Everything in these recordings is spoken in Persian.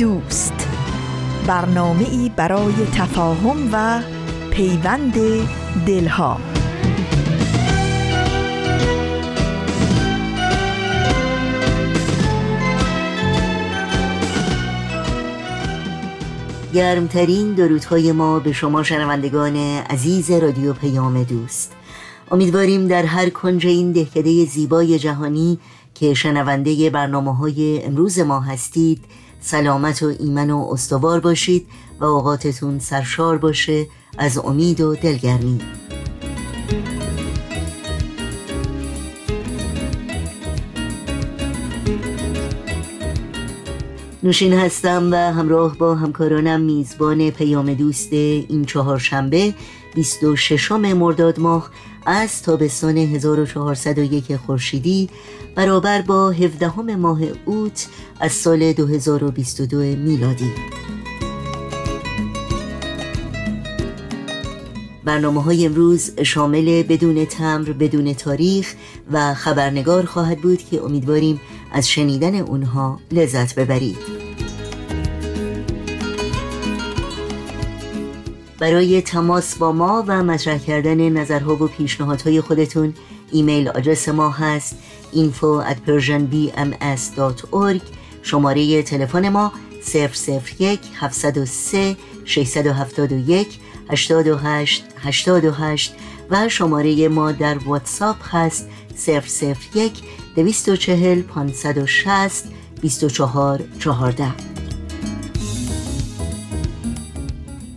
دوست. برنامه ای برای تفاهم و پیوند دلها. گرمترین درودهای ما به شما شنوندگان عزیز رادیو پیام دوست. امیدواریم در هر کنج این دهکده زیبای جهانی که شنونده برنامه های امروز ما هستید سلامت و ایمن و استوار باشید و اوقاتتون سرشار باشه از امید و دلگرمی. نوشین هستم و همراه با همکارانم میزبان پیام دوست این چهارشنبه 26 مرداد ماه از تابستان 1401 خورشیدی برابر با 17 ماه اوت از سال 2022 میلادی. برنامه های امروز شامل بدون تمر بدون تاریخ و خبرنگار خواهد بود که امیدواریم از شنیدن اونها لذت ببرید. برای تماس با ما و مطرح کردن نظرها و پیشنهادهای خودتون. ایمیل آدرس ما هست info at persianbms.org شماره تلفن ما 001 703 671 828 828 و شماره ما در واتساپ هست 001 240 560 24 14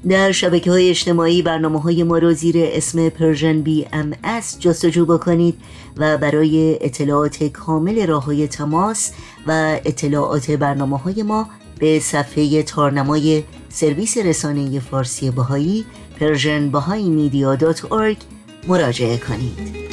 در شبکه های اجتماعی برنامه های ما رو زیر اسم Persian BMS جستجو بکنید و برای اطلاعات کامل راه های تماس و اطلاعات برنامه های ما به صفحه تارنمای سرویس رسانه فارسی بهایی Persian Bahá'í Media مراجعه کنید.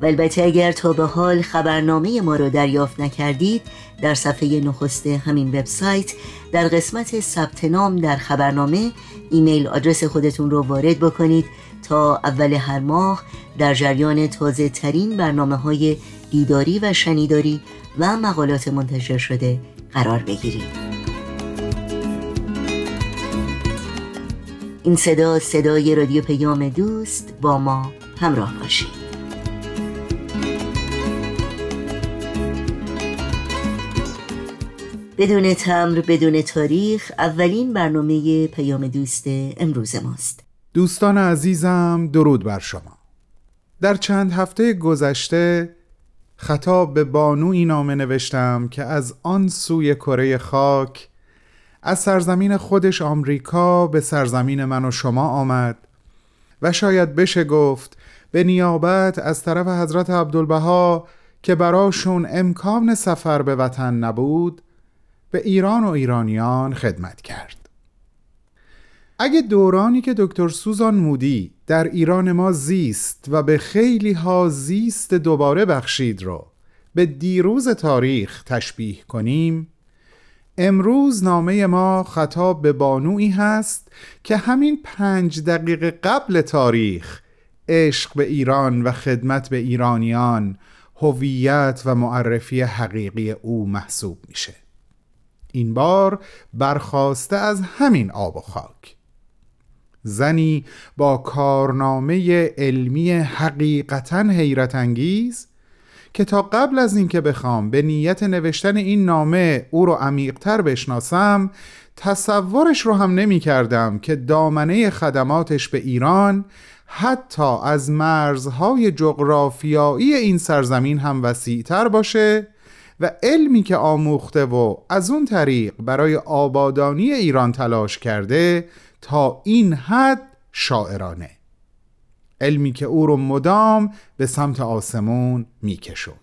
و البته اگر تا به حال خبرنامه ما رو دریافت نکردید در صفحه نخست همین وبسایت در قسمت ثبت نام در خبرنامه ایمیل آدرس خودتون رو وارد بکنید تا اول هر ماه در جریان تازه ترین برنامه های دیداری و شنیداری و مقالات منتشر شده قرار بگیرید. این صدا صدای رادیو پیام دوست با ما همراه باشید. بدون تمر بدون تاریخ اولین برنامه پیام دوست امروز ماست. دوستان عزیزم درود بر شما. در چند هفته گذشته خطاب به بانوی نامه نوشتم که از آن سوی کره خاک از سرزمین خودش آمریکا به سرزمین من و شما آمد و شاید بشه گفت به نیابت از طرف حضرت عبدالبها که براشون امکان سفر به وطن نبود به ایران و ایرانیان خدمت کرد. اگه دورانی که دکتر سوزان مودی در ایران ما زیست و به خیلی ها زیست دوباره بخشید رو به دیروز تاریخ تشبیه کنیم امروز نامه ما خطاب به بانویی هست که همین پنج دقیقه قبل تاریخ عشق به ایران و خدمت به ایرانیان هویت و معرفی حقیقی او محسوب میشه. این بار برخواسته از همین آب و خاک. زنی با کارنامه علمی حقیقتا حیرت انگیز که تا قبل از اینکه بخوام به نیت نوشتن این نامه او رو عمیقتر بشناسم تصورش رو هم نمی کردم که دامنه خدماتش به ایران حتی از مرزهای جغرافیایی این سرزمین هم وسیعتر باشه و علمی که آموخته و از اون طریق برای آبادانی ایران تلاش کرده تا این حد شاعرانه. علمی که او رو مدام به سمت آسمون میکشوند.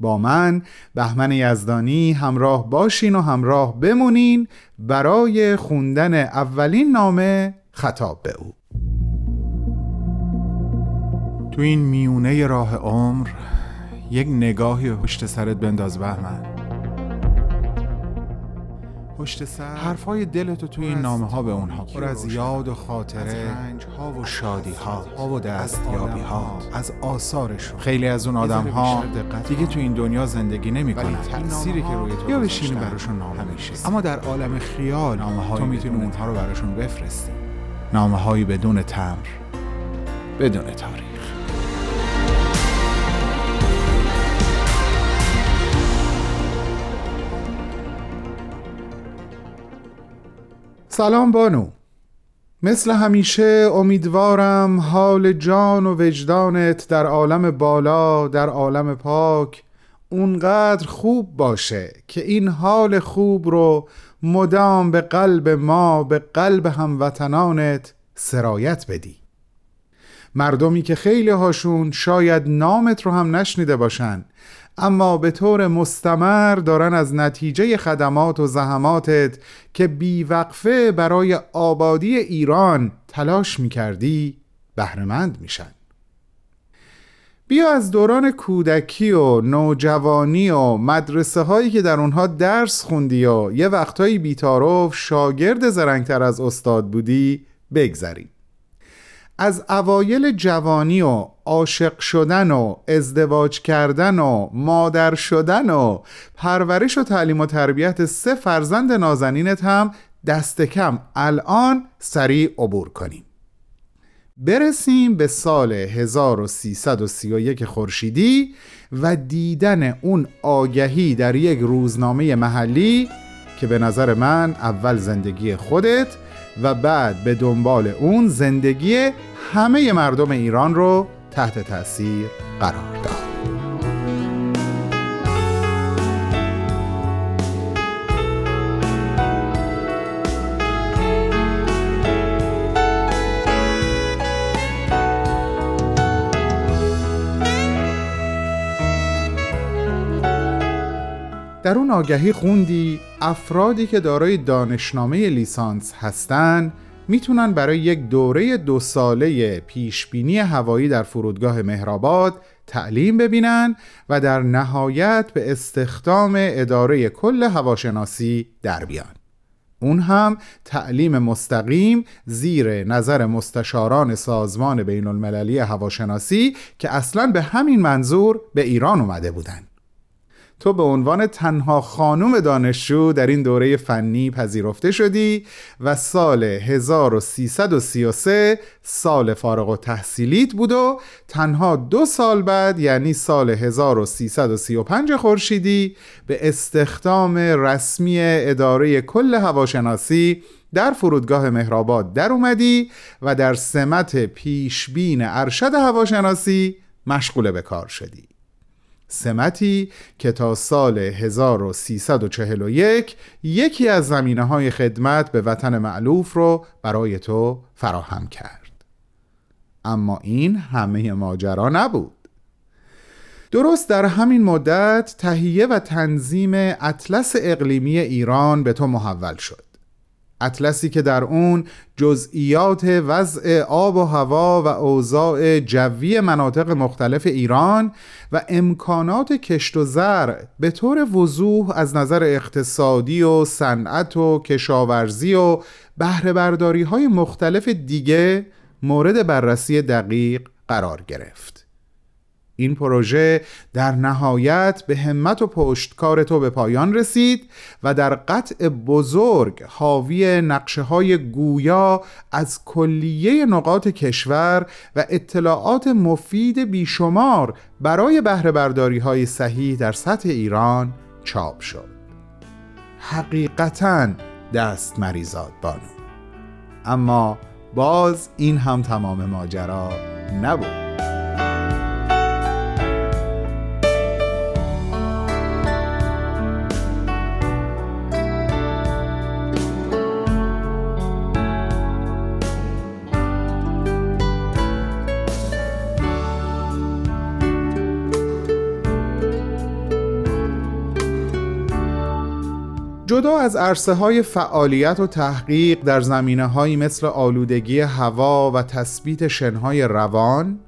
با من بهمن یزدانی همراه باشین و همراه بمونین برای خوندن اولین نامه خطاب به او. تو این میونه راه عمر یک نگاهی پشت سرت بنداز بهمن. پشت سر حرفای دلتو توی این نامه ها به اونها پر از یاد و خاطره ها و شادی ها و دستیابی ها از آثارشون. خیلی از اون آدم ها دیگه تو این دنیا زندگی نمی کنن. تأثیری که روی تو یا بشینی براشون نامه میشه اما در عالم خیال نامه تو می‌تونی اونها رو براشون بفرستی. نامه هایی بدون تمر بدون تاریخ. سلام بانو. مثل همیشه امیدوارم حال جان و وجدانت در عالم بالا در عالم پاک اونقدر خوب باشه که این حال خوب رو مدام به قلب ما به قلب هموطنانت سرایت بدی. مردمی که خیلی هاشون شاید نامت رو هم نشنیده باشن. اما به طور مستمر دارن از نتیجه خدمات و زحماتت که بیوقفه برای آبادی ایران تلاش می‌کردی بهرهمند میشن. بیا از دوران کودکی و نوجوانی و مدرسه هایی که در اونها درس خوندی و یه وقتهایی بیتاروف شاگرد زرنگتر از استاد بودی بگذریم. از اوایل جوانی و عاشق شدن و ازدواج کردن و مادر شدن و پرورش و تعلیم و تربیت سه فرزند نازنینت هم دست کم. الان سریع عبور کنیم. برسیم به سال 1331 خورشیدی و دیدن اون آگهی در یک روزنامه محلی که به نظر من اول زندگی خودت و بعد به دنبال اون زندگی همه مردم ایران رو تحت تاثیر قرار داد. در اون آگهی خوندی افرادی که دارای دانشنامه لیسانس هستند می‌تونن برای یک دوره دو ساله پیشبینی هوایی در فرودگاه مهرآباد تعلیم ببینن و در نهایت به استخدام اداره کل هواشناسی در بیان اون هم تعلیم مستقیم زیر نظر مستشاران سازمان بین المللی هواشناسی که اصلا به همین منظور به ایران اومده بودند. تو به عنوان تنها خانم دانشجو در این دوره فنی پذیرفته شدی و سال 1333 سال فارغ و تحصیلیت بود و تنها دو سال بعد یعنی سال 1335 خورشیدی به استخدام رسمی اداره کل هواشناسی در فرودگاه مهرآباد در اومدی و در سمت پیشبین ارشد هواشناسی مشغول به کار شدی. سمتی که تا سال 1341 یکی از زمینه های خدمت به وطن معلوف رو برای تو فراهم کرد. اما این همه ماجرا نبود. درست در همین مدت تهیه و تنظیم اطلس اقلیمی ایران به تو محول شد. اطلسی که در اون جزئیات وضع آب و هوا و اوضاع جوی مناطق مختلف ایران و امکانات کشت و زرع به طور وضوح از نظر اقتصادی و صنعت و کشاورزی و بهره های مختلف دیگه مورد بررسی دقیق قرار گرفت. این پروژه در نهایت به همت و پشتکار تو به پایان رسید و در قطع بزرگ حاوی نقشه های گویا از کلیه نقاط کشور و اطلاعات مفید بیشمار برای بهره برداری های صحیح در سطح ایران چاپ شد. حقیقتا دست مریزاد بانو. اما باز این هم تمام ماجرا نبود. جدا از عرصه های فعالیت و تحقیق در زمینه هایی مثل آلودگی هوا و تثبیت شنهای روان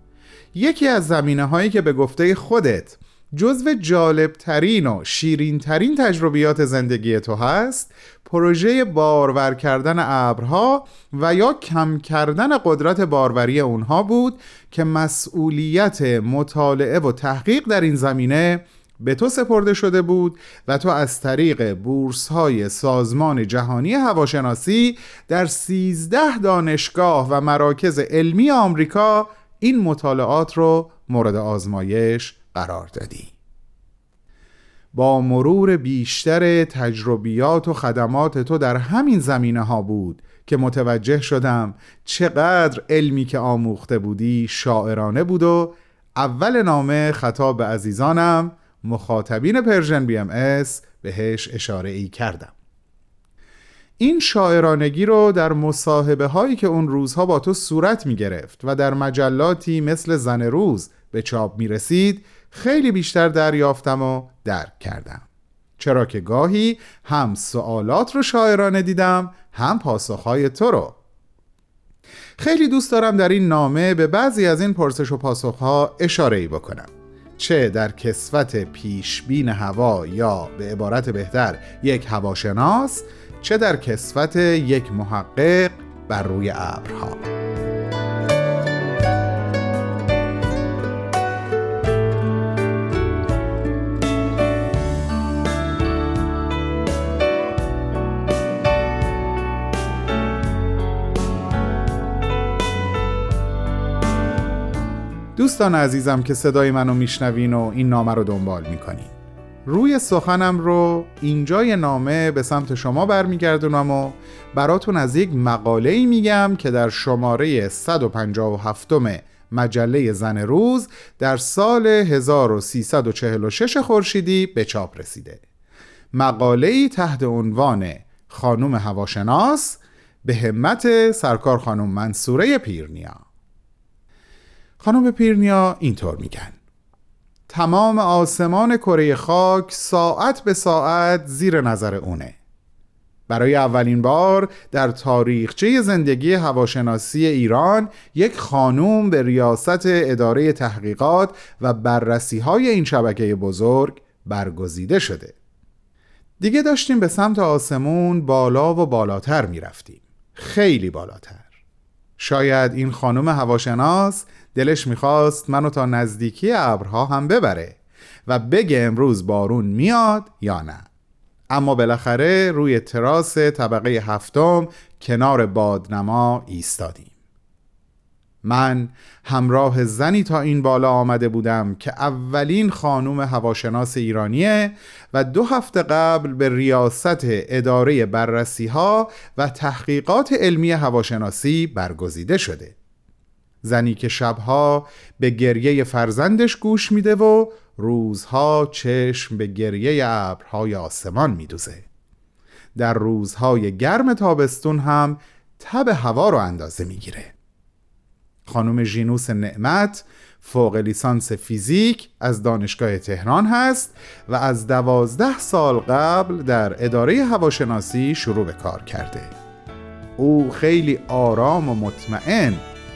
یکی از زمینه هایی که به گفته خودت جزو جالب ترین و شیرین ترین تجربیات زندگی تو هست پروژه بارور کردن ابرها و یا کم کردن قدرت باروری اونها بود که مسئولیت مطالعه و تحقیق در این زمینه به تو سپرده شده بود و تو از طریق بورس های سازمان جهانی هواشناسی در سیزده دانشگاه و مراکز علمی آمریکا این مطالعات رو مورد آزمایش قرار دادی. با مرور بیشتر تجربیات و خدمات تو در همین زمینه ها بود که متوجه شدم چقدر علمی که آموخته بودی شاعرانه بود و اول نامه خطاب به عزیزانم مخاطبین Persian BMS بهش اشاره ای کردم. این شاعرانگی رو در مصاحبه هایی که اون روزها با تو صورت می گرفت و در مجلاتی مثل زن روز به چاپ می رسید خیلی بیشتر دریافتم و درک کردم. چرا که گاهی هم سوالات رو شاعرانه دیدم هم پاسخهای تو رو. خیلی دوست دارم در این نامه به بعضی از این پرسش و پاسخها اشاره بکنم. چه در کسوت پیشبین هوا یا به عبارت بهتر یک هواشناس چه در کسوت یک محقق بر روی ابرها. دوستان عزیزم که صدای منو میشنوین و این نامه رو دنبال می‌کنین. روی سخنم رو اینجای نامه به سمت شما برمیگردونم و براتون از یک مقاله ای میگم که در شماره 157 مجله زن روز در سال 1346 خورشیدی به چاپ رسیده. مقاله ای تحت عنوان خانم هواشناس به همت سرکار خانم منصوره پیرنیا. خانم پیرنیا اینطور میگن. تمام آسمان کره خاک ساعت به ساعت زیر نظر اونه. برای اولین بار در تاریخچه زندگی هواشناسی ایران یک خانوم به ریاست اداره تحقیقات و بررسی های این شبکه بزرگ برگزیده شده. دیگه داشتیم به سمت آسمون بالا و بالاتر می رفتیم خیلی بالاتر. شاید این خانم هواشناس دلش می‌خواست منو تا نزدیکی ابرها هم ببره و بگه امروز بارون میاد یا نه. اما بالاخره روی تراس طبقه هفتم کنار بادنما ایستادیم. من همراه زنی تا این بالا آمده بودم که اولین خانوم هواشناس ایرانیه و دو هفته قبل به ریاست اداره بررسی ها و تحقیقات علمی هواشناسی برگزیده شده. زنی که شبها به گریه فرزندش گوش میده و روزها چشم به گریه ابرهای آسمان میدوزه. در روزهای گرم تابستون هم تب هوا رو اندازه می‌گیره. خانم ژینوس نعمت فوق لیسانس فیزیک از دانشگاه تهران هست و از دوازده سال قبل در اداره هواشناسی شروع به کار کرده. او خیلی آرام و مطمئن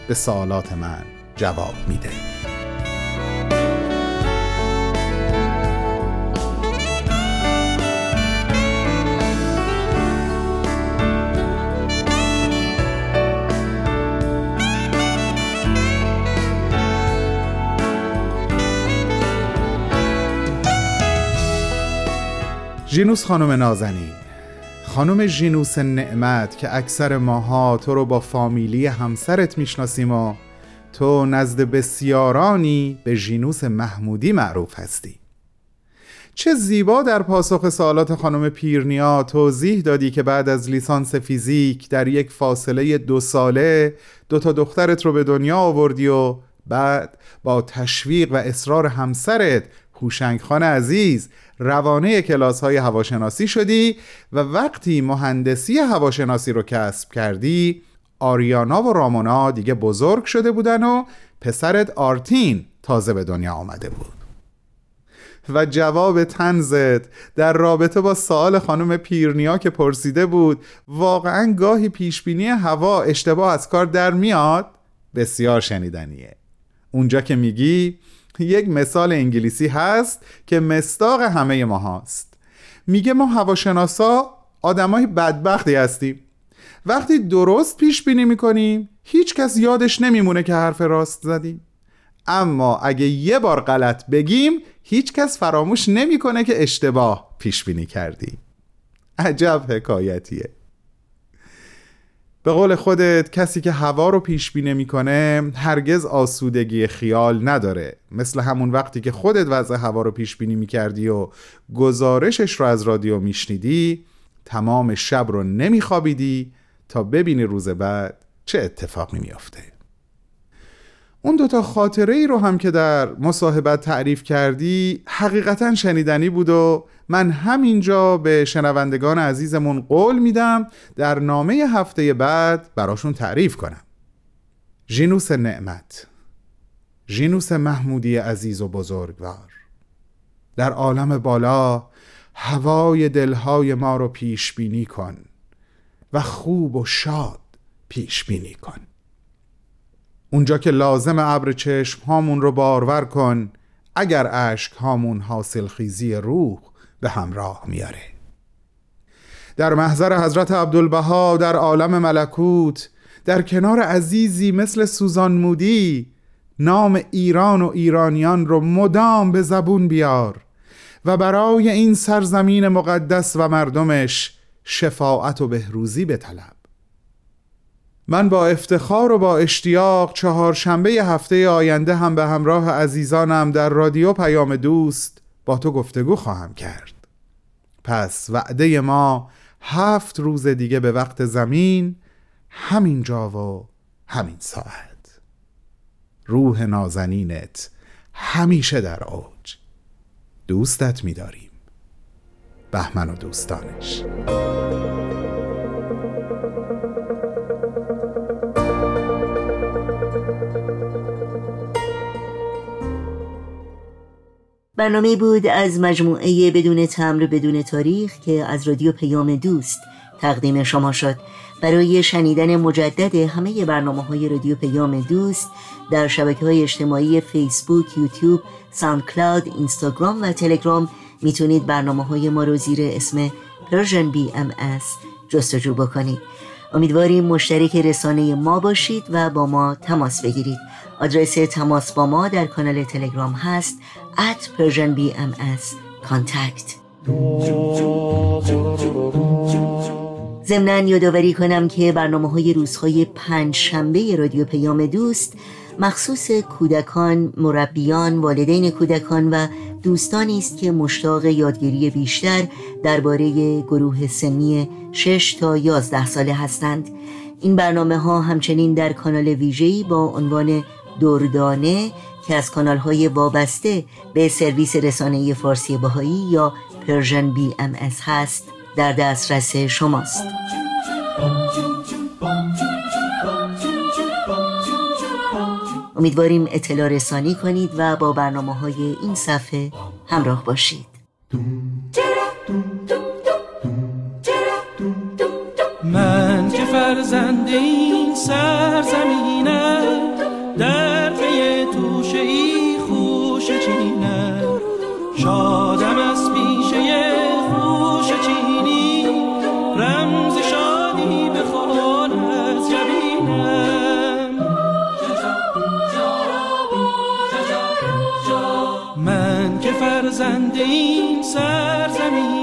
به سوالات من جواب میده. ژینوس خانم نازنین خانم ژینوس نعمت که اکثر ماها تو رو با فامیلی همسرت می‌شناسیم و تو نزد بسیارانی به ژینوس محمودی معروف هستی. چه زیبا در پاسخ سوالات خانم پیرنیا توضیح دادی که بعد از لیسانس فیزیک در یک فاصله دو ساله دو تا دخترت رو به دنیا آوردی و بعد با تشویق و اصرار همسرت هوشنگ خان عزیز روانه کلاس های هواشناسی شدی و وقتی مهندسی هواشناسی رو کسب کردی آریانا و رامونا دیگه بزرگ شده بودن و پسرت آرتین تازه به دنیا آمده بود. و جواب تنزت در رابطه با سوال خانم پیرنیا که پرسیده بود واقعا گاهی پیشبینی هوا اشتباه از کار در میاد؟ بسیار شنیدنیه. اونجا که میگی یک مثال انگلیسی هست که مستاق همه ما هست میگه ما هواشناسا آدمای بدبختی هستیم. وقتی درست پیش بینی می‌کنیم هیچ کس یادش نمیمونه که حرف راست زدیم. اما اگه یه بار غلط بگیم هیچ کس فراموش نمی‌کنه که اشتباه پیش بینی کردی عجب حکایتیه. به قول خودت کسی که هوا رو پیش بینی می‌کنه هرگز آسودگی خیال نداره. مثل همون وقتی که خودت وضع هوا رو پیش بینی می‌کردی و گزارشش رو از رادیو میشنیدی تمام شب رو نمیخوابیدی تا ببینی روز بعد چه اتفاقی میافته. اون دوتا خاطره ای رو هم که در مصاحبت تعریف کردی حقیقتا شنیدنی بود و من همینجا به شنوندگان عزیزمون قول میدم در نامه هفته بعد براشون تعریف کنم. ژینوس نعمت ژینوس محمودی عزیز و بزرگوار. در عالم بالا هوای دلهای ما رو پیش بینی کن و خوب و شاد پیش بینی کن. اونجا که لازم ابر چشم هامون رو بارور کن اگر اشک هامون حاصل خیزی روح به همراه میاره. در محضر حضرت عبدالبها در عالم ملکوت در کنار عزیزی مثل سوزان مودی نام ایران و ایرانیان رو مدام به زبون بیار و برای این سرزمین مقدس و مردمش شفاعت و بهروزی بطلب. من با افتخار و با اشتیاق چهارشنبه هفته آینده هم به همراه عزیزانم در رادیو پیام دوست با تو گفتگو خواهم کرد. پس وعده ما هفت روز دیگه به وقت زمین همین جا و همین ساعت. روح نازنینت همیشه در اوج. دوستت میداریم. بهمن و دوستانش. برنامه بود از مجموعه بدون تمر بدون تاریخ که از رادیو پیام دوست تقدیم شما شد. برای شنیدن مجدد همه برنامه های رادیو پیام دوست در شبکه های اجتماعی فیسبوک، یوتیوب، ساند کلاود، اینستاگرام و تلگرام می‌تونید برنامه های ما رو زیر اسم Persian BMS جستجو بکنید. امیدواریم مشترک رسانه ما باشید و با ما تماس بگیرید. آدرس تماس با ما در کانال تلگرام هست at Persian BMS contact ضمنا یادآوری کنم که برنامه های روزهای پنج شنبه رادیو پیام دوست مخصوص کودکان، مربیان، والدین کودکان و دوستانی است که مشتاق یادگیری بیشتر درباره گروه سنی 6 تا 11 ساله هستند. این برنامه ها همچنین در کانال ویژه‌ای با عنوان دردانه که از کانال های وابسته به سرویس رسانه فارسی بهایی یا Persian BMS هست در دسترس شماست. امیدواریم اطلاع رسانی کنید و با برنامه های این صفحه همراه باشید. من که فرزند این سرزمینم این سرزمینم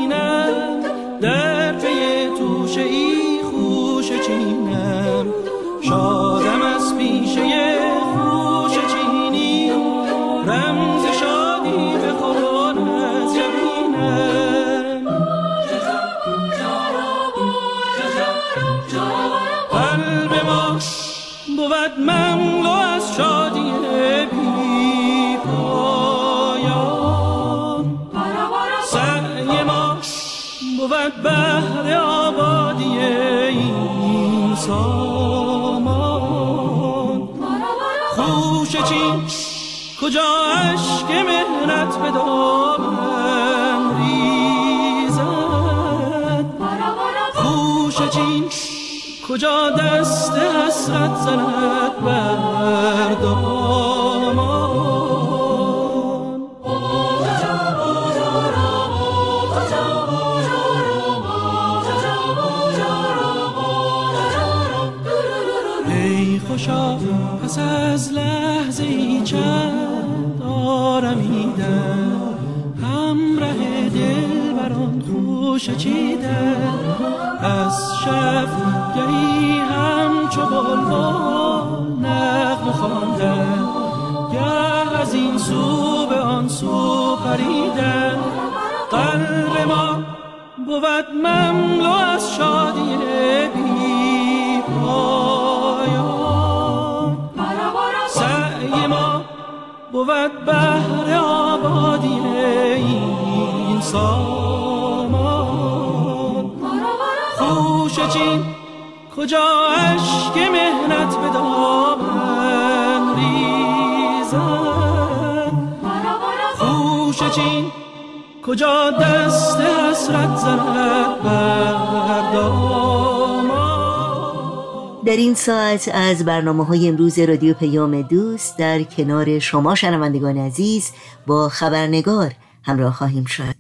بهر آبادی این سامان. خوش چین کجا عشق مهنت به دامن ریزد؟ خوش چین کجا دست حسرت زند بر ای از لحظه ای چند آرمیدن همراه دل بران خوش چیدن از شب گهی همچو بلبل نغم خواندن گه از این سو به آن سو پریدن قلب ما بود مملو از شادی بود بهر آبادی این سامان خوش چین کجا عشق مهنت به دامن ریزد؟ خوش چین کجا دست حسرت زند بر دامان در این ساعت از برنامه های امروز رادیو پیام دوست در کنار شما شنوندگان عزیز با خبرنگار همراه خواهیم شد.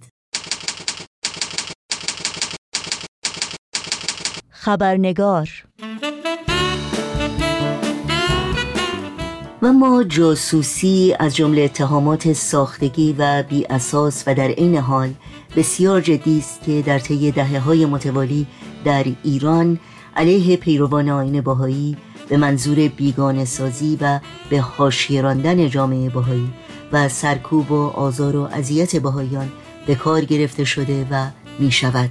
خبرنگار و ما جاسوسی از جمله اتهامات ساختگی و بی اساس و در عین حال بسیار جدی است که در طی دهه های متوالی در ایران علیه پیروان آین باهایی به منظور بیگانه سازی و به حاشیه راندن جامعه باهایی و سرکوب و آزار و اذیت باهایان به کار گرفته شده و می شود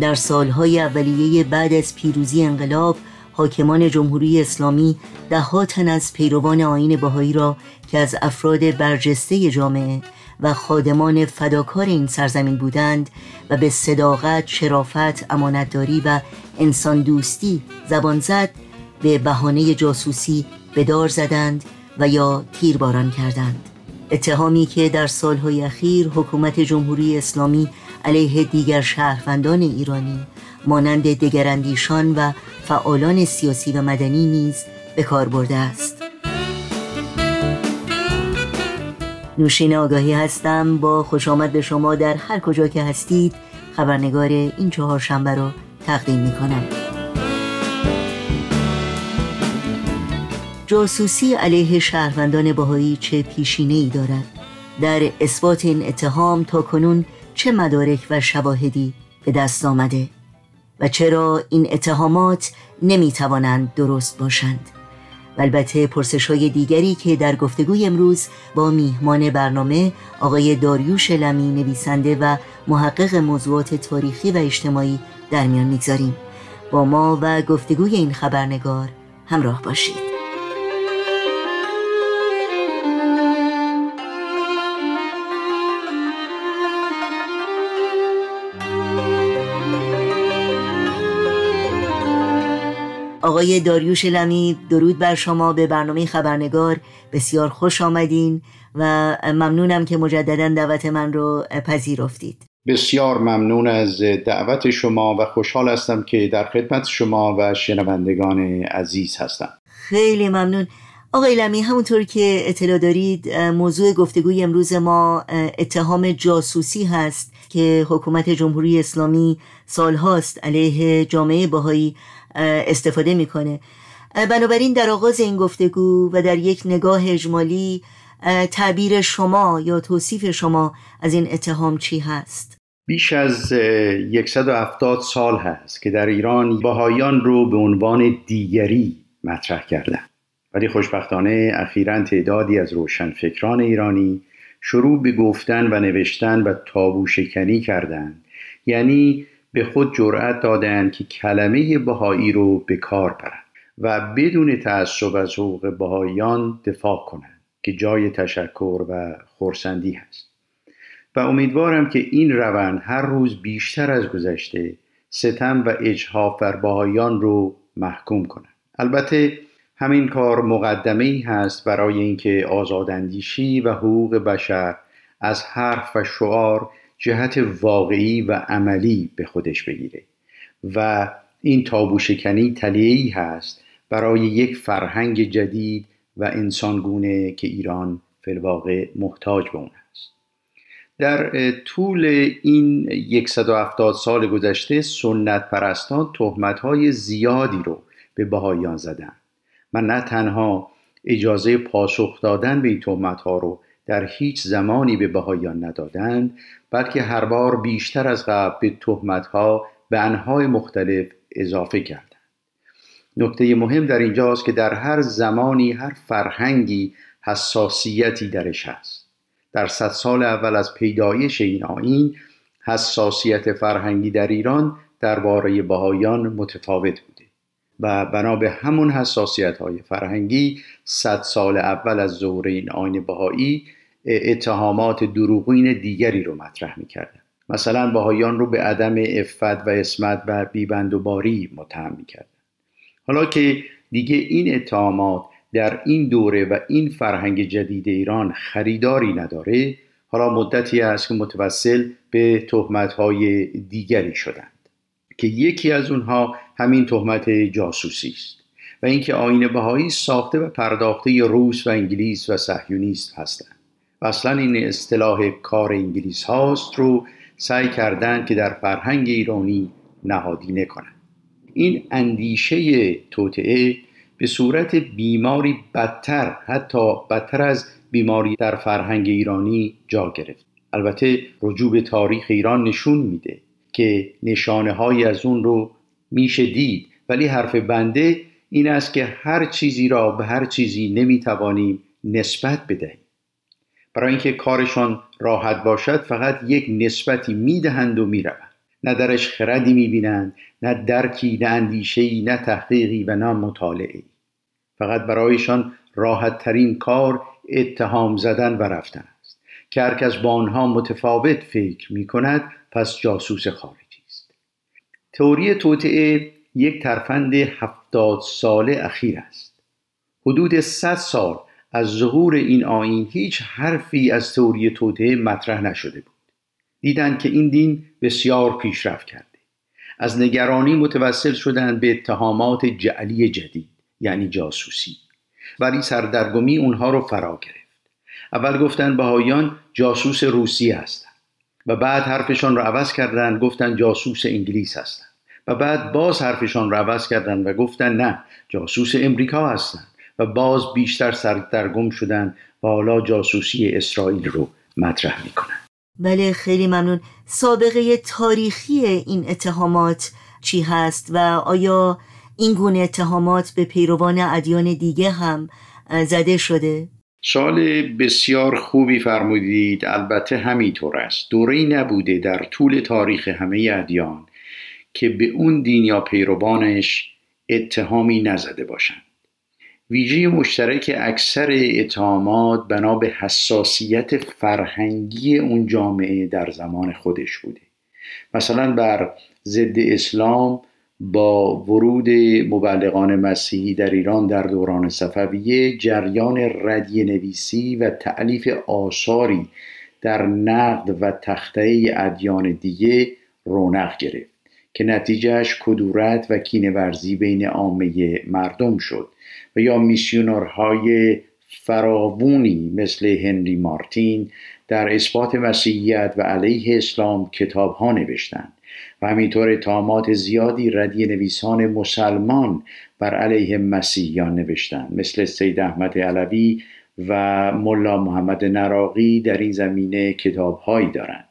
در سالهای اولیه بعد از پیروزی انقلاب حاکمان جمهوری اسلامی ده تن از پیروان آین بهایی را که از افراد برجسته جامعه و خادمان فداکار این سرزمین بودند و به صداقت، شرافت، امانتداری و انسان دوستی زبان زد به بهانه جاسوسی به دار زدند و یا تیرباران کردند. اتهامی که در سالهای اخیر حکومت جمهوری اسلامی علیه دیگر شهروندان ایرانی مانند دگراندیشان و فعالان سیاسی و مدنی نیز به کار برده است. نوشین آگاهی هستم با خوش آمد به شما در هر کجا که هستید خبرنگار این چهار شنبه رو تقدیم می کنم جاسوسی علیه شهروندان باهایی چه پیشینه ای دارد؟ در اثبات این اتهام تا کنون چه مدارک و شواهدی به دست آمده؟ و چرا این اتهامات نمی توانند درست باشند؟ البته پرسش های دیگری که در گفتگوی امروز با میهمان برنامه آقای داریوش لمی نویسنده و محقق موضوعات تاریخی و اجتماعی در میان می‌گذاریم. با ما و گفتگوی این خبرنگار همراه باشید. آقای داریوش لمی درود بر شما. به برنامه خبرنگار بسیار خوش آمدین و ممنونم که مجددا دعوت من رو پذیرفتید. بسیار ممنون از دعوت شما و خوشحال هستم که در خدمت شما و شنوندگان عزیز هستم. خیلی ممنون. آقای لمی همونطور که اطلاع دارید موضوع گفتگوی امروز ما اتهام جاسوسی هست که حکومت جمهوری اسلامی سالهاست علیه جامعه باهایی استفاده می‌کنه. بنابراین در آغاز این گفتگو و در یک نگاه اجمالی تعبیر شما یا توصیف شما از این اتهام چی هست؟ بیش از 170 سال هست که در ایران باهایان رو به عنوان دیگری مطرح کردن. ولی خوشبختانه اخیرا تعدادی از روشنفکران ایرانی شروع به گفتن و نوشتن و تابو شکنی کردند یعنی به خود جرأت دادند که کلمه بهایی رو به کار برند و بدون تعصب از حقوق بهاییان دفاع کنند که جای تشکر و خورسندی هست. و امیدوارم که این روند هر روز بیشتر از گذشته ستم و اجحاف بر بهاییان رو محکوم کنند البته همین کار مقدمه ای هست برای اینکه آزاداندیشی و حقوق بشر از حرف و شعار جهت واقعی و عملی به خودش بگیره و این تابو شکنی تلیهی هست برای یک فرهنگ جدید و انسانگونه که ایران فلواقع محتاج به اون هست در طول این 170 سال گذشته سنت پرستان تهمت های زیادی رو به بهاییان زدن. من نه تنها اجازه پاسخ دادن به این تهمت ها رو در هیچ زمانی به بهاییان ندادند بلکه هر بار بیشتر از قبل به تهمت ها به انهای مختلف اضافه کردند. نکته مهم در اینجاست که در هر زمانی هر فرهنگی حساسیتی درش هست. در صد سال اول از پیدایش این آین حساسیت فرهنگی در ایران درباره بهایان متفاوت بوده و بنا به همون حساسیت های فرهنگی صد سال اول از ظهور این آین بهایی اتهامات دروغین دیگری رو مطرح می‌کردن. مثلا بهایان رو به عدم افت و اسمت و بیبند و باری متهم می‌کردن. حالا که دیگه این اتهامات در این دوره و این فرهنگ جدید ایران خریداری نداره حالا مدتی است که متوسل به تهمت‌های دیگری شدند که یکی از اونها همین تهمت جاسوسی است و اینکه آین بهایی ساخته و پرداخته روس و انگلیس و صهیونیست هستند. و اصلا این اصطلاح کار انگلیس هاست رو سعی کردند که در فرهنگ ایرانی نهادینه کنند. این اندیشه توطعه به صورت بیماری بدتر حتی بدتر از بیماری در فرهنگ ایرانی جا گرفت. البته رجوع به تاریخ ایران نشون میده که نشانه های از اون رو میشه دید. ولی حرف بنده این است که هر چیزی را به هر چیزی نمی‌توانیم نسبت بدهیم. برای اینکه کارشان راحت باشد فقط یک نسبتی می‌دهند و می‌روند. نه درش خردی می‌بینند نه درکی نه اندیشهای نه تحقیقی و نه مطالعه فقط برایشان راحت ترین کار اتهام زدن و رفتن است. که هرکس با آنها متفاوت فکر می کند پس جاسوس خارجی است. تئوری توطعه یک ترفند هفتاد ساله اخیر است. حدود صد سال از ظهور این آین هیچ حرفی از تئوری توطعه مطرح نشده بود. دیدند که این دین بسیار پیشرفت کرده. از نگرانی متوسل شدند به اتهامات جعلی جدید یعنی جاسوسی. ولی سردرگمی اونها رو فرا گرفت. اول گفتن بهایان جاسوس روسی هستند و بعد حرفشان رو عوض کردند گفتن جاسوس انگلیس هستند و بعد باز حرفشان رو عوض کردند و گفتن نه جاسوس امریکا هستند و باز بیشتر سردرگم شدند و حالا جاسوسی اسرائیل رو مطرح می‌کنند بله خیلی ممنون. سابقه تاریخی این اتهامات چی هست و آیا این گونه اتهامات به پیروان ادیان دیگه هم زده شده؟ سال بسیار خوبی فرمودید. البته همینطور است. دوره نبوده در طول تاریخ همه ادیان که به اون دین یا پیروانش اتهامی نزده باشند. ویژه مشترک اکثر اتهامات بنا به حساسیت فرهنگی اون جامعه در زمان خودش بوده. مثلا بر ضد اسلام با ورود مبلغان مسیحی در ایران در دوران صفویه جریان ردی نویسی و تعلیف آثاری در نقد و تخته ادیان دیگه رونق گرفت که نتیجهش کدورت و کینورزی بین عامه مردم شد. و یا میسیونرهای فراوونی مثل هنری مارتین در اثبات مسیحیت و علیه اسلام کتاب ها نوشتند. و همینطور اتهامات زیادی ردی نویسان مسلمان بر علیه مسیحیان نوشتند. مثل سید احمد علوی و ملا محمد نراقی در این زمینه کتابهایی دارند.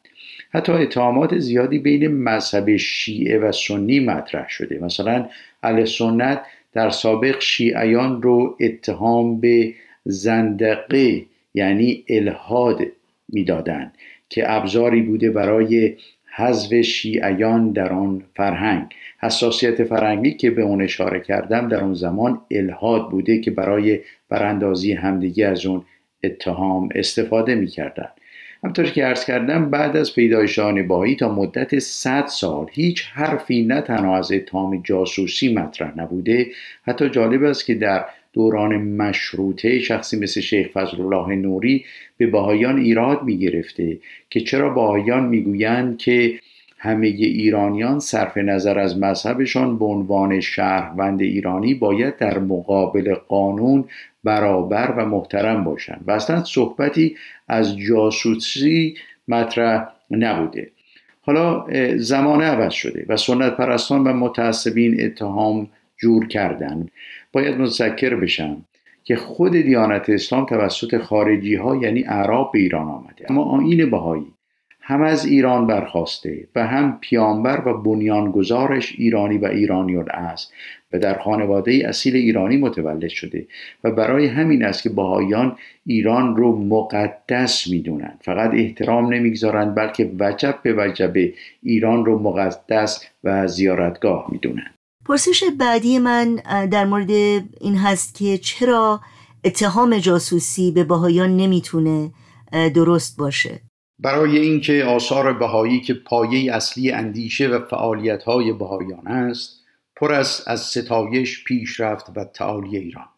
حتی اتهامات زیادی بین مذهب شیعه و سنی مطرح شده. مثلا اهل سنت در سابق شیعیان رو اتهام به زندقه یعنی الهاد می‌دادند که ابزاری بوده برای حذف شیعیان در آن فرهنگ. حساسیت فرهنگی که به اون اشاره کردم در اون زمان الهاد بوده که برای براندازی همدیگه از اون اتهام استفاده می‌کردن همطور که عرض کردم بعد از پیدایش بایی تا مدت 100 سال هیچ حرفی نه تنها از اتهام جاسوسی مطرح نبوده. حتی جالب است که در دوران مشروطه شخصی مثل شیخ فضل الله نوری به بهایان ایراد می گرفته که چرا بهایان می‌گویند که همه ایرانیان صرف نظر از مذهبشان به عنوان شهروند ایرانی باید در مقابل قانون برابر و محترم باشند. و اصلا صحبتی از جاسوسی مطرح نبوده. حالا زمانه عوض شده و سنت پرستان و متعصبین اتهام جور کردن. باید متذکر بشم که خود دیانت اسلام توسط خارجی ها یعنی عرب به ایران آمده. اما آین بهایی هم از ایران برخواسته و هم پیامبر و بنیانگذارش ایرانی و ایرانیون است و در خانواده اصیل ایرانی متولد شده و برای همین است که بهایان ایران رو مقدس می‌دونند. فقط احترام نمی‌گذارند بلکه وجب به وجب ایران رو مقدس و زیارتگاه می‌دونند. پرسش بعدی من در مورد این هست که چرا اتهام جاسوسی به بهایان نمی‌تونه درست باشه؟ برای اینکه آثار بهایی که پایه اصلی اندیشه و فعالیت های بهایان است پر است از ستایش پیشرفت و تعالی ایران.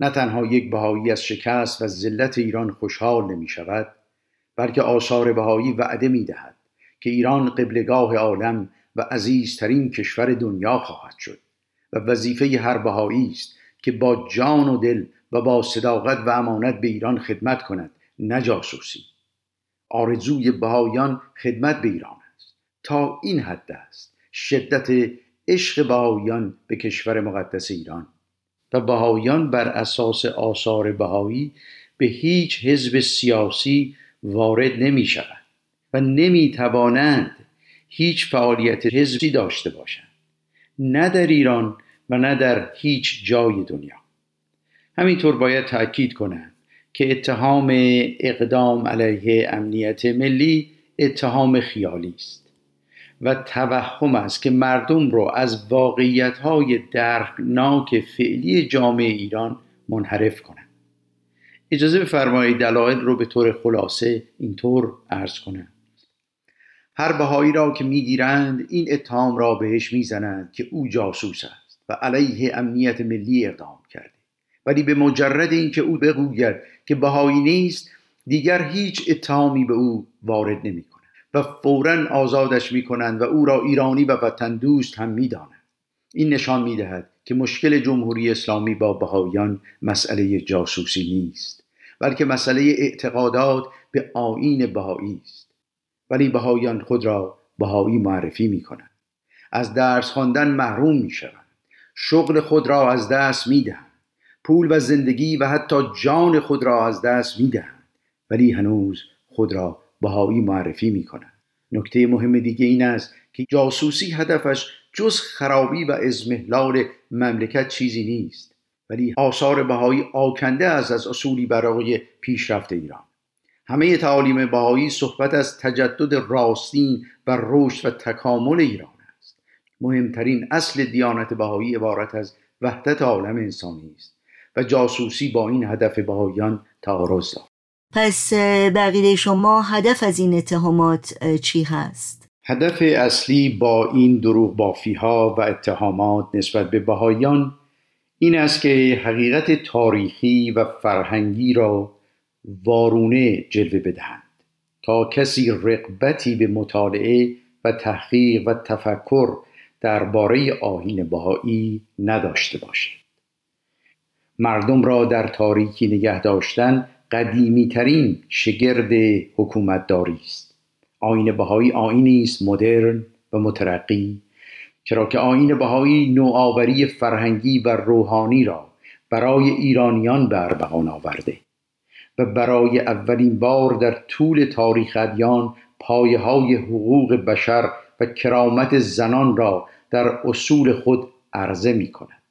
نه تنها یک بهایی از شکست و ذلت ایران خوشحال نمی شود بلکه آثار بهایی وعده می دهد که ایران قبلگاه عالم و عزیزترین کشور دنیا خواهد شد و وظیفه هر بهایی است که با جان و دل و با صداقت و امانت به ایران خدمت کند نه جاسوسی. آرزوی بهایان خدمت به ایران است. تا این حد است شدت عشق بهایان به کشور مقدس ایران و بهایان بر اساس آثار بهایی به هیچ حزب سیاسی وارد نمی شود و نمی توانند هیچ فعالیت حزبی داشته باشند نه در ایران و نه در هیچ جای دنیا. همینطور باید تأکید کنند که اتهام اقدام علیه امنیت ملی اتهام خیالی است. و توهم است که مردم را از واقعیت های درناک فعلی جامعه ایران منحرف کنند. اجازه بفرمایید دلایل رو به طور خلاصه اینطور عرض کنم. هر بهایی را که می‌گیرند این اتهام را بهش می‌زنند که او جاسوس است و علیه امنیت ملی اقدام کرده. ولی به مجرد اینکه او بگوید که بهایی نیست دیگر هیچ اتهامی به او وارد نمی کنند و فورا آزادش می کنند و او را ایرانی و وطن دوست هم می دانند. این نشان می دهد که مشکل جمهوری اسلامی با بهاییان مسئله جاسوسی نیست بلکه مسئله اعتقادات به آین بهایی است. ولی بهاییان خود را بهایی معرفی می کنند از درس خواندن محروم می شوند شغل خود را از دست می دهند پول و زندگی و حتی جان خود را از دست می‌دهند. ولی هنوز خود را بهایی معرفی می کنند نکته مهم دیگه این است که جاسوسی هدفش جز خرابی و ازمهلال مملکت چیزی نیست ولی آثار بهایی آکنده از از اصولی برای پیشرفت ایران. همه تعالیم بهایی صحبت از تجدد راستین و رشد و تکامل ایران است. مهمترین اصل دیانت بهایی عبارت از وحدت عالم انسانی است و جاسوسی با این هدف بهایان تعارض دارد. پس بقیده شما هدف از این اتهامات چی هست؟ هدف اصلی با این دروغ بافی ها و اتهامات نسبت به بهایان این است که حقیقت تاریخی و فرهنگی را وارونه جلوه بدهند تا کسی رقبتی به مطالعه و تحقیق و تفکر درباره آهین بهایی نداشته باشد مردم را در تاریکی نگه داشتن قدیمی ترین شگرد حکومتداری است. آین بهایی آینی است مدرن و مترقی. چرا که آین بهایی نوآوری فرهنگی و روحانی را برای ایرانیان به ارمغان آورده و برای اولین بار در طول تاریخ ادیان پایه های حقوق بشر و کرامت زنان را در اصول خود عرضه می کند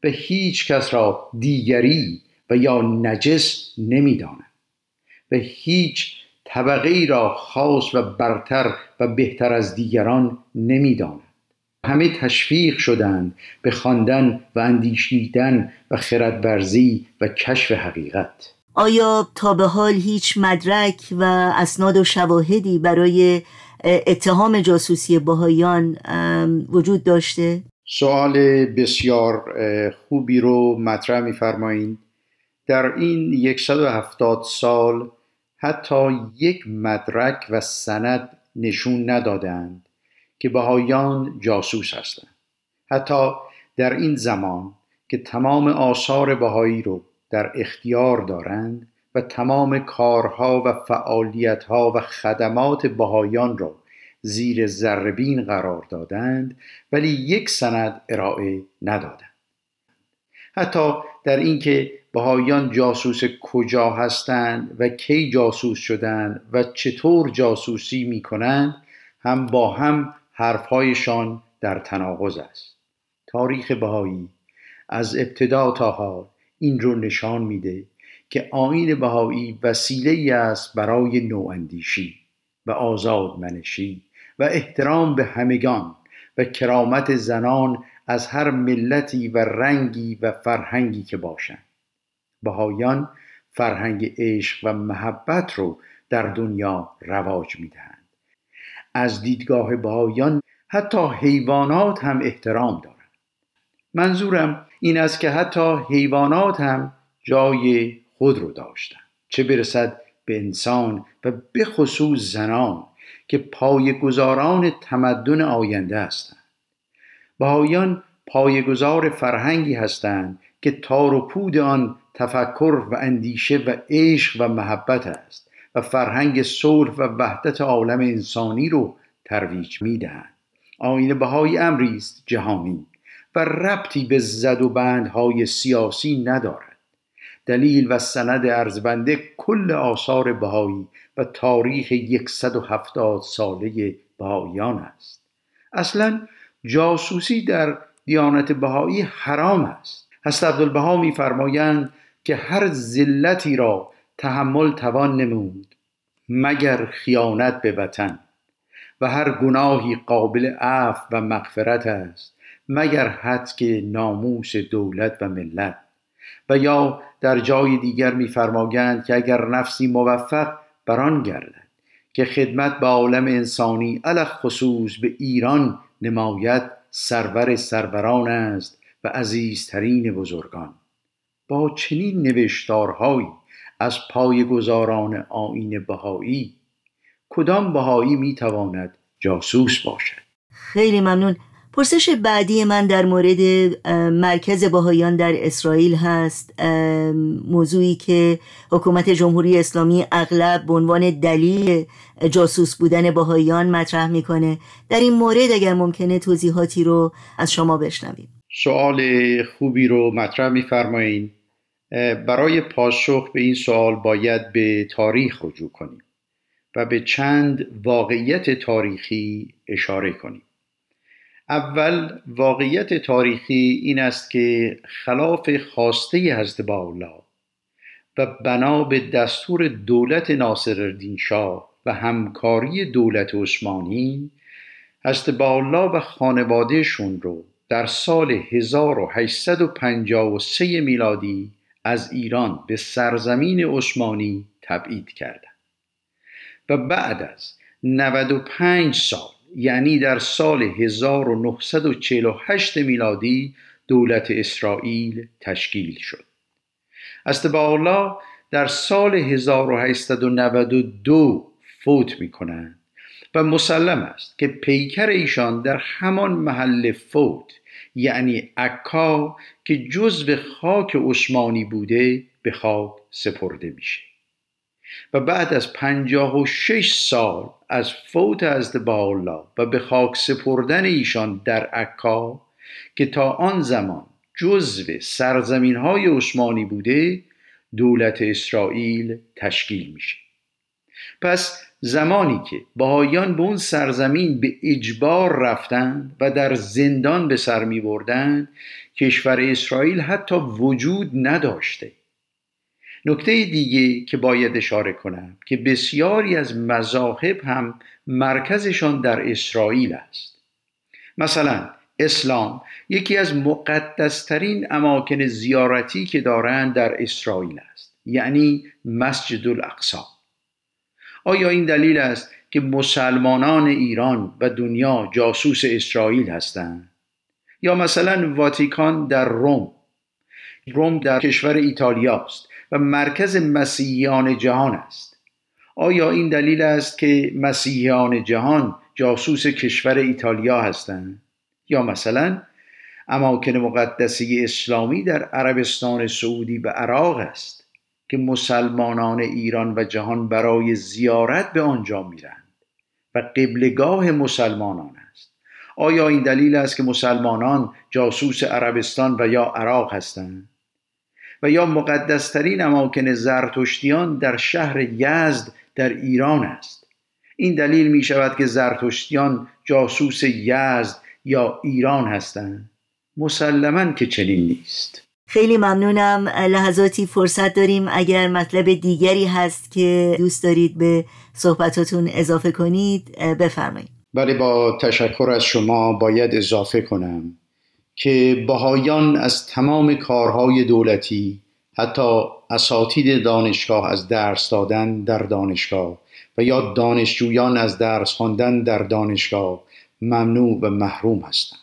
به هیچ کس را دیگری و یا نجس نمی‌داند. به هیچ طبقه ای را خاص و برتر و بهتر از دیگران نمی‌داند. همه تشویق شدند به خواندن و اندیشیدن و خردورزی و کشف حقیقت. آیا تا به حال هیچ مدرک و اسناد و شواهدی برای اتهام جاسوسی بهایان وجود داشته؟ سوال بسیار خوبی رو مطرح میفرمایید. در این 170 سال حتی یک مدرک و سند نشون ندادند که بهایان جاسوس هستند. حتی در این زمان که تمام آثار بهایی رو در اختیار دارند و تمام کارها و فعالیتها و خدمات بهایان را زیر ذربین قرار دادند ولی یک سند ارائه ندادند. حتی در اینکه بهایان جاسوس کجا هستند و کی جاسوس شدند و چطور جاسوسی می کنند هم با هم حرفهایشان در تناقض است. تاریخ بهایی از ابتدا تا حال این رو نشان میده که آین بهایی وسیله ای است برای نواندیشی و آزاد منشی و احترام به همگان و کرامت زنان از هر ملتی و رنگی و فرهنگی که باشند. بهایان فرهنگ عشق و محبت رو در دنیا رواج می‌دهند. از دیدگاه بهایان حتی حیوانات هم احترام دارند. منظورم این است که حتی حیوانات هم جای خود رو داشتند چه برسد به انسان و به خصوص زنان که پایگزاران تمدن آینده هستند. بهایان پایگزار فرهنگی هستند که تار و پود آن تفکر و اندیشه و عشق و محبت است و فرهنگ صلح و وحدت عالم انسانی رو ترویج می‌دهند آین بهایی امری است جهانی و ربطی به زد و بندهای سیاسی ندارد. دلیل و سند ارزبنده کل آثار بهایی و تاریخ 170 ساله بهاییان است. اصلا جاسوسی در دیانت بهایی حرام است. هست عبدالبها میفرمایند که هر ذلتی را تحمل توان نمود مگر خیانت به وطن. و هر گناهی قابل عفو و مغفرت است مگر حد ناموس دولت و ملت. و یا در جای دیگر میفرمایند که اگر نفسی موفق بران گردد که خدمت به عالم انسانی علق خصوص به ایران نماید سرور سروران است و عزیزترین بزرگان. با چنین نوشتارهایی از گذاران آین بهایی کدام بهایی می‌تواند جاسوس باشد؟ خیلی ممنون. پرسش بعدی من در مورد مرکز باهایان در اسرائیل هست. موضوعی که حکومت جمهوری اسلامی اغلب به عنوان دلیل جاسوس بودن باهایان مطرح می‌کنه. در این مورد اگر ممکنه توضیحاتی رو از شما بشنویم. سوال خوبی رو مطرح میفرمایید برای پاسخ به این سوال باید به تاریخ رجوع کنیم و به چند واقعیت تاریخی اشاره کنیم. اول واقعیت تاریخی این است که خلاف خواسته حضرت الله و بنا به دستور دولت ناصرالدین شاه و همکاری دولت عثمانی حضرت الله و خانوادهشون رو در سال 1853 میلادی از ایران به سرزمین عثمانی تبعید کردند. و بعد از 95 سال یعنی در سال 1948 میلادی دولت اسرائیل تشکیل شد. الله در سال 1892 فوت می کنند و مسلم است که پیکر ایشان در همان محل فوت یعنی عکا که جزو خاک عثمانی بوده به خاک سپرده میشه. و بعد از پنجاه و شش سال از فوت از الله و به خاک سپردن ایشان در عکا که تا آن زمان جزو سرزمین های عثمانی بوده دولت اسرائیل تشکیل میشه. پس زمانی که بهایان به اون سرزمین به اجبار رفتند و در زندان به سر می بردن کشور اسرائیل حتی وجود نداشته. نکته دیگه که باید اشاره کنم که بسیاری از مذاهب هم مرکزشان در اسرائیل است. مثلا اسلام یکی از مقدسترین اماکن زیارتی که دارند در اسرائیل است یعنی مسجد الاقصا آیا این دلیل است که مسلمانان ایران و دنیا جاسوس اسرائیل هستند؟ یا مثلا واتیکان در روم؟ روم در کشور ایتالیا است و مرکز مسیحیان جهان است. آیا این دلیل است که مسیحیان جهان جاسوس کشور ایتالیا هستند؟ یا مثلا اماکن مقدسه اسلامی در عربستان سعودی و عراق است. که مسلمانان ایران و جهان برای زیارت به آنجا میرند و قبلگاه مسلمانان است. آیا این دلیل است که مسلمانان جاسوس عربستان و یا عراق هستند؟ و یا مقدسترین اماکن زرتشتیان در شهر یزد در ایران است؟ این دلیل می شود که زرتشتیان جاسوس یزد یا ایران هستند. مسلما که چنین نیست. خیلی ممنونم. لحظاتی فرصت داریم. اگر مطلب دیگری هست که دوست دارید به صحبتاتون اضافه کنید بفرمایید. بله با تشکر از شما باید اضافه کنم که بهایان از تمام کارهای دولتی حتی اساتید دانشگاه از درس دادن در دانشگاه و یا دانشجویان از درس خواندن در دانشگاه ممنوع و محروم هستند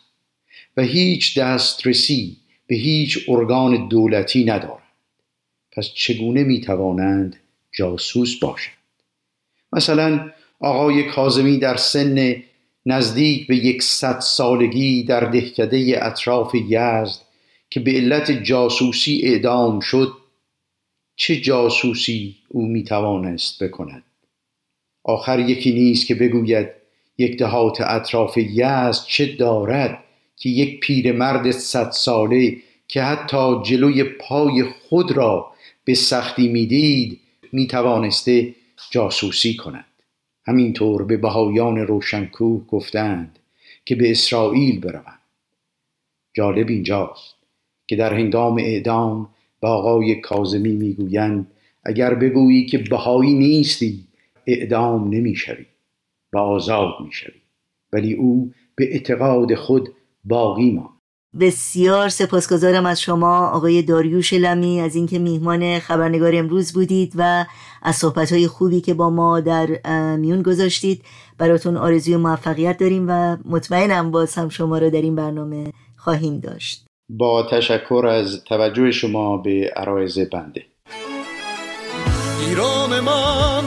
و هیچ دسترسی به هیچ ارگان دولتی ندارند. پس چگونه می توانند جاسوس باشند؟ مثلا آقای کازمی در سن نزدیک به یکصد سالگی در دهکده اطراف یزد که به علت جاسوسی اعدام شد چه جاسوسی او می توانست بکند؟ آخر یکی نیست که بگوید یک دهات اطراف یزد چه دارد؟ که یک پیرمرد صد ساله که حتی جلوی پای خود را به سختی می‌دید می توانسته جاسوسی کند. همینطور به بهایان روشنکوه گفتند که به اسرائیل بروند. جالب اینجاست که در هنگام اعدام به آقای کازمی می‌گویند اگر بگویی که بهایی نیستی اعدام نمی‌شوی و آزاد می‌شوی. ولی او به اعتقاد خود باقی ماند بسیار سپاسگزارم از شما آقای داریوش لمی از اینکه میهمان خبرنگار امروز بودید و از صحبتهای خوبی که با ما در میون گذاشتید. براتون آرزوی موفقیت داریم و مطمئنم باز هم شما را در این برنامه خواهیم داشت. با تشکر از توجه شما به عرایز بنده. ایران من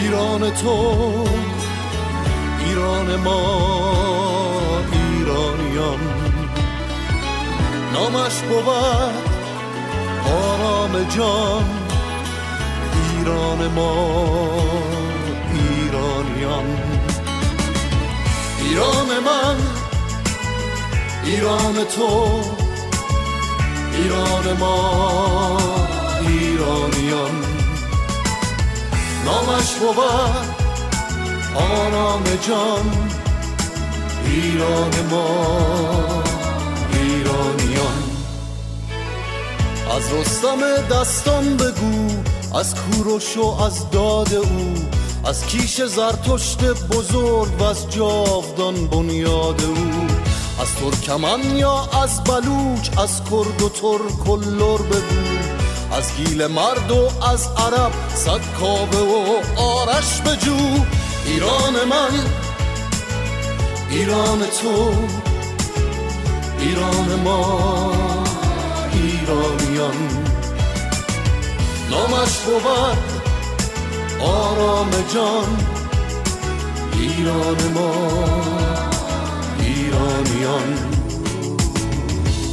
ایران تو ایران ما. نامش بود. آرام جان ایران ما ایرانیان. ایران من ایران تو. ایران ما ایرانیان. نامش بود. آرام جان ایران ما. از رستم دستان بگو از کوروش و از داد او از کیش زرتشت بزرگ و از جاودان بنیاد او. از ترکمن یا از بلوچ از کرد و ترک و لر بگو. از گیل مرد و از عرب صد کابه و آرش بجو. ایران من ایران تو ایران ما. ایرانیان نامش بود آرام جان. ایران ما ایرانیان.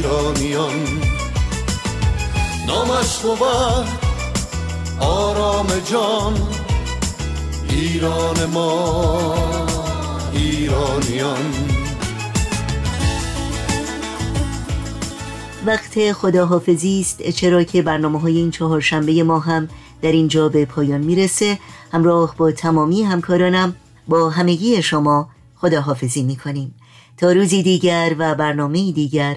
ایرانیان نامش بود آرام جان ایران ما ایرانیان. وقت خداحافظی است چرا که برنامه های این چهارشنبه ما هم در اینجا به پایان می‌رسه. همراه با تمامی همکارانم با همگی شما خداحافظی می‌کنیم. تا روزی دیگر و برنامه دیگر